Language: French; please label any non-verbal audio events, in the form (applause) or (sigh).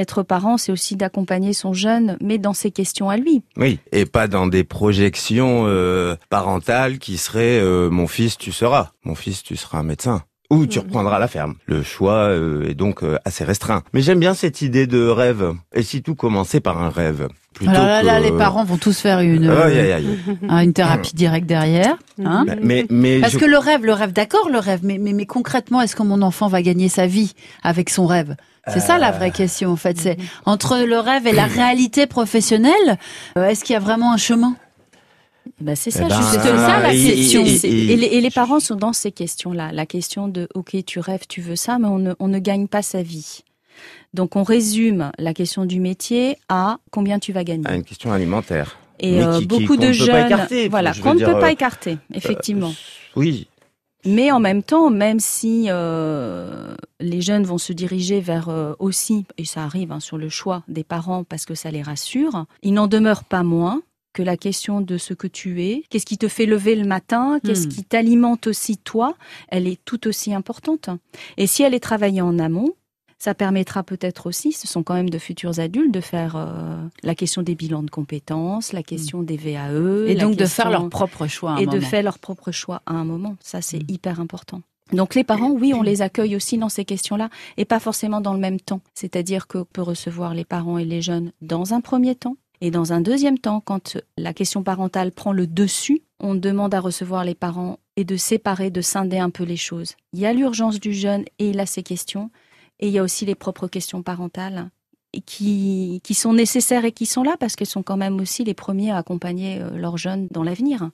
être parent, c'est aussi d'accompagner son jeune, mais dans ses questions à lui. Oui, et pas dans des projections euh, parentales qui seraient euh, mon fils, tu seras, mon fils, tu seras un médecin. Ou tu reprendras la ferme. Le choix euh, est donc assez restreint. Mais j'aime bien cette idée de rêve. Et si tout commençait par un rêve Plutôt Alors là, là, les parents vont tous faire une une thérapie directe derrière. Hein mais, mais parce que le rêve, le rêve, d'accord, le rêve. Mais, mais mais concrètement, est-ce que mon enfant va gagner sa vie avec son rêve? C'est ça la vraie question en fait. C'est entre le rêve et la (coughs) réalité professionnelle, euh, est-ce qu'il y a vraiment un chemin? Ben c'est ça, eh ben, juste ça la question. Et, les, parents sont dans ces questions-là. La question de OK, tu rêves, tu veux ça, mais on ne, on ne gagne pas sa vie. Donc on résume la question du métier à combien tu vas gagner. À une question alimentaire. Et euh, beaucoup de jeunes, voilà, qu'on ne peut pas écarter, effectivement. oui, mais en même temps, même si euh, les jeunes vont se diriger vers euh, aussi, et ça arrive hein, sur le choix des parents parce que ça les rassure, il n'en demeure pas moins que la question de ce que tu es, qu'est-ce qui te fait lever le matin, qu'est-ce hmm. qui t'alimente aussi toi, elle est tout aussi importante. Et si elle est travaillée en amont, ça permettra peut-être aussi, ce sont quand même de futurs adultes, de faire euh, la question des bilans de compétences, la question des VAE. Et donc de faire leur propre choix. et de faire leur propre choix à un moment. Ça, c'est mm. hyper important. Donc les parents, oui, on les accueille aussi dans ces questions-là, et pas forcément dans le même temps. C'est-à-dire qu'on peut recevoir les parents et les jeunes dans un premier temps, et dans un deuxième temps, quand la question parentale prend le dessus, on demande à recevoir les parents et de séparer, de scinder un peu les choses. Il y a l'urgence du jeune et il a ses questions, et il y a aussi les propres questions parentales qui, sont nécessaires et qui sont là parce qu'elles sont quand même aussi les premiers à accompagner euh, leurs jeunes dans l'avenir.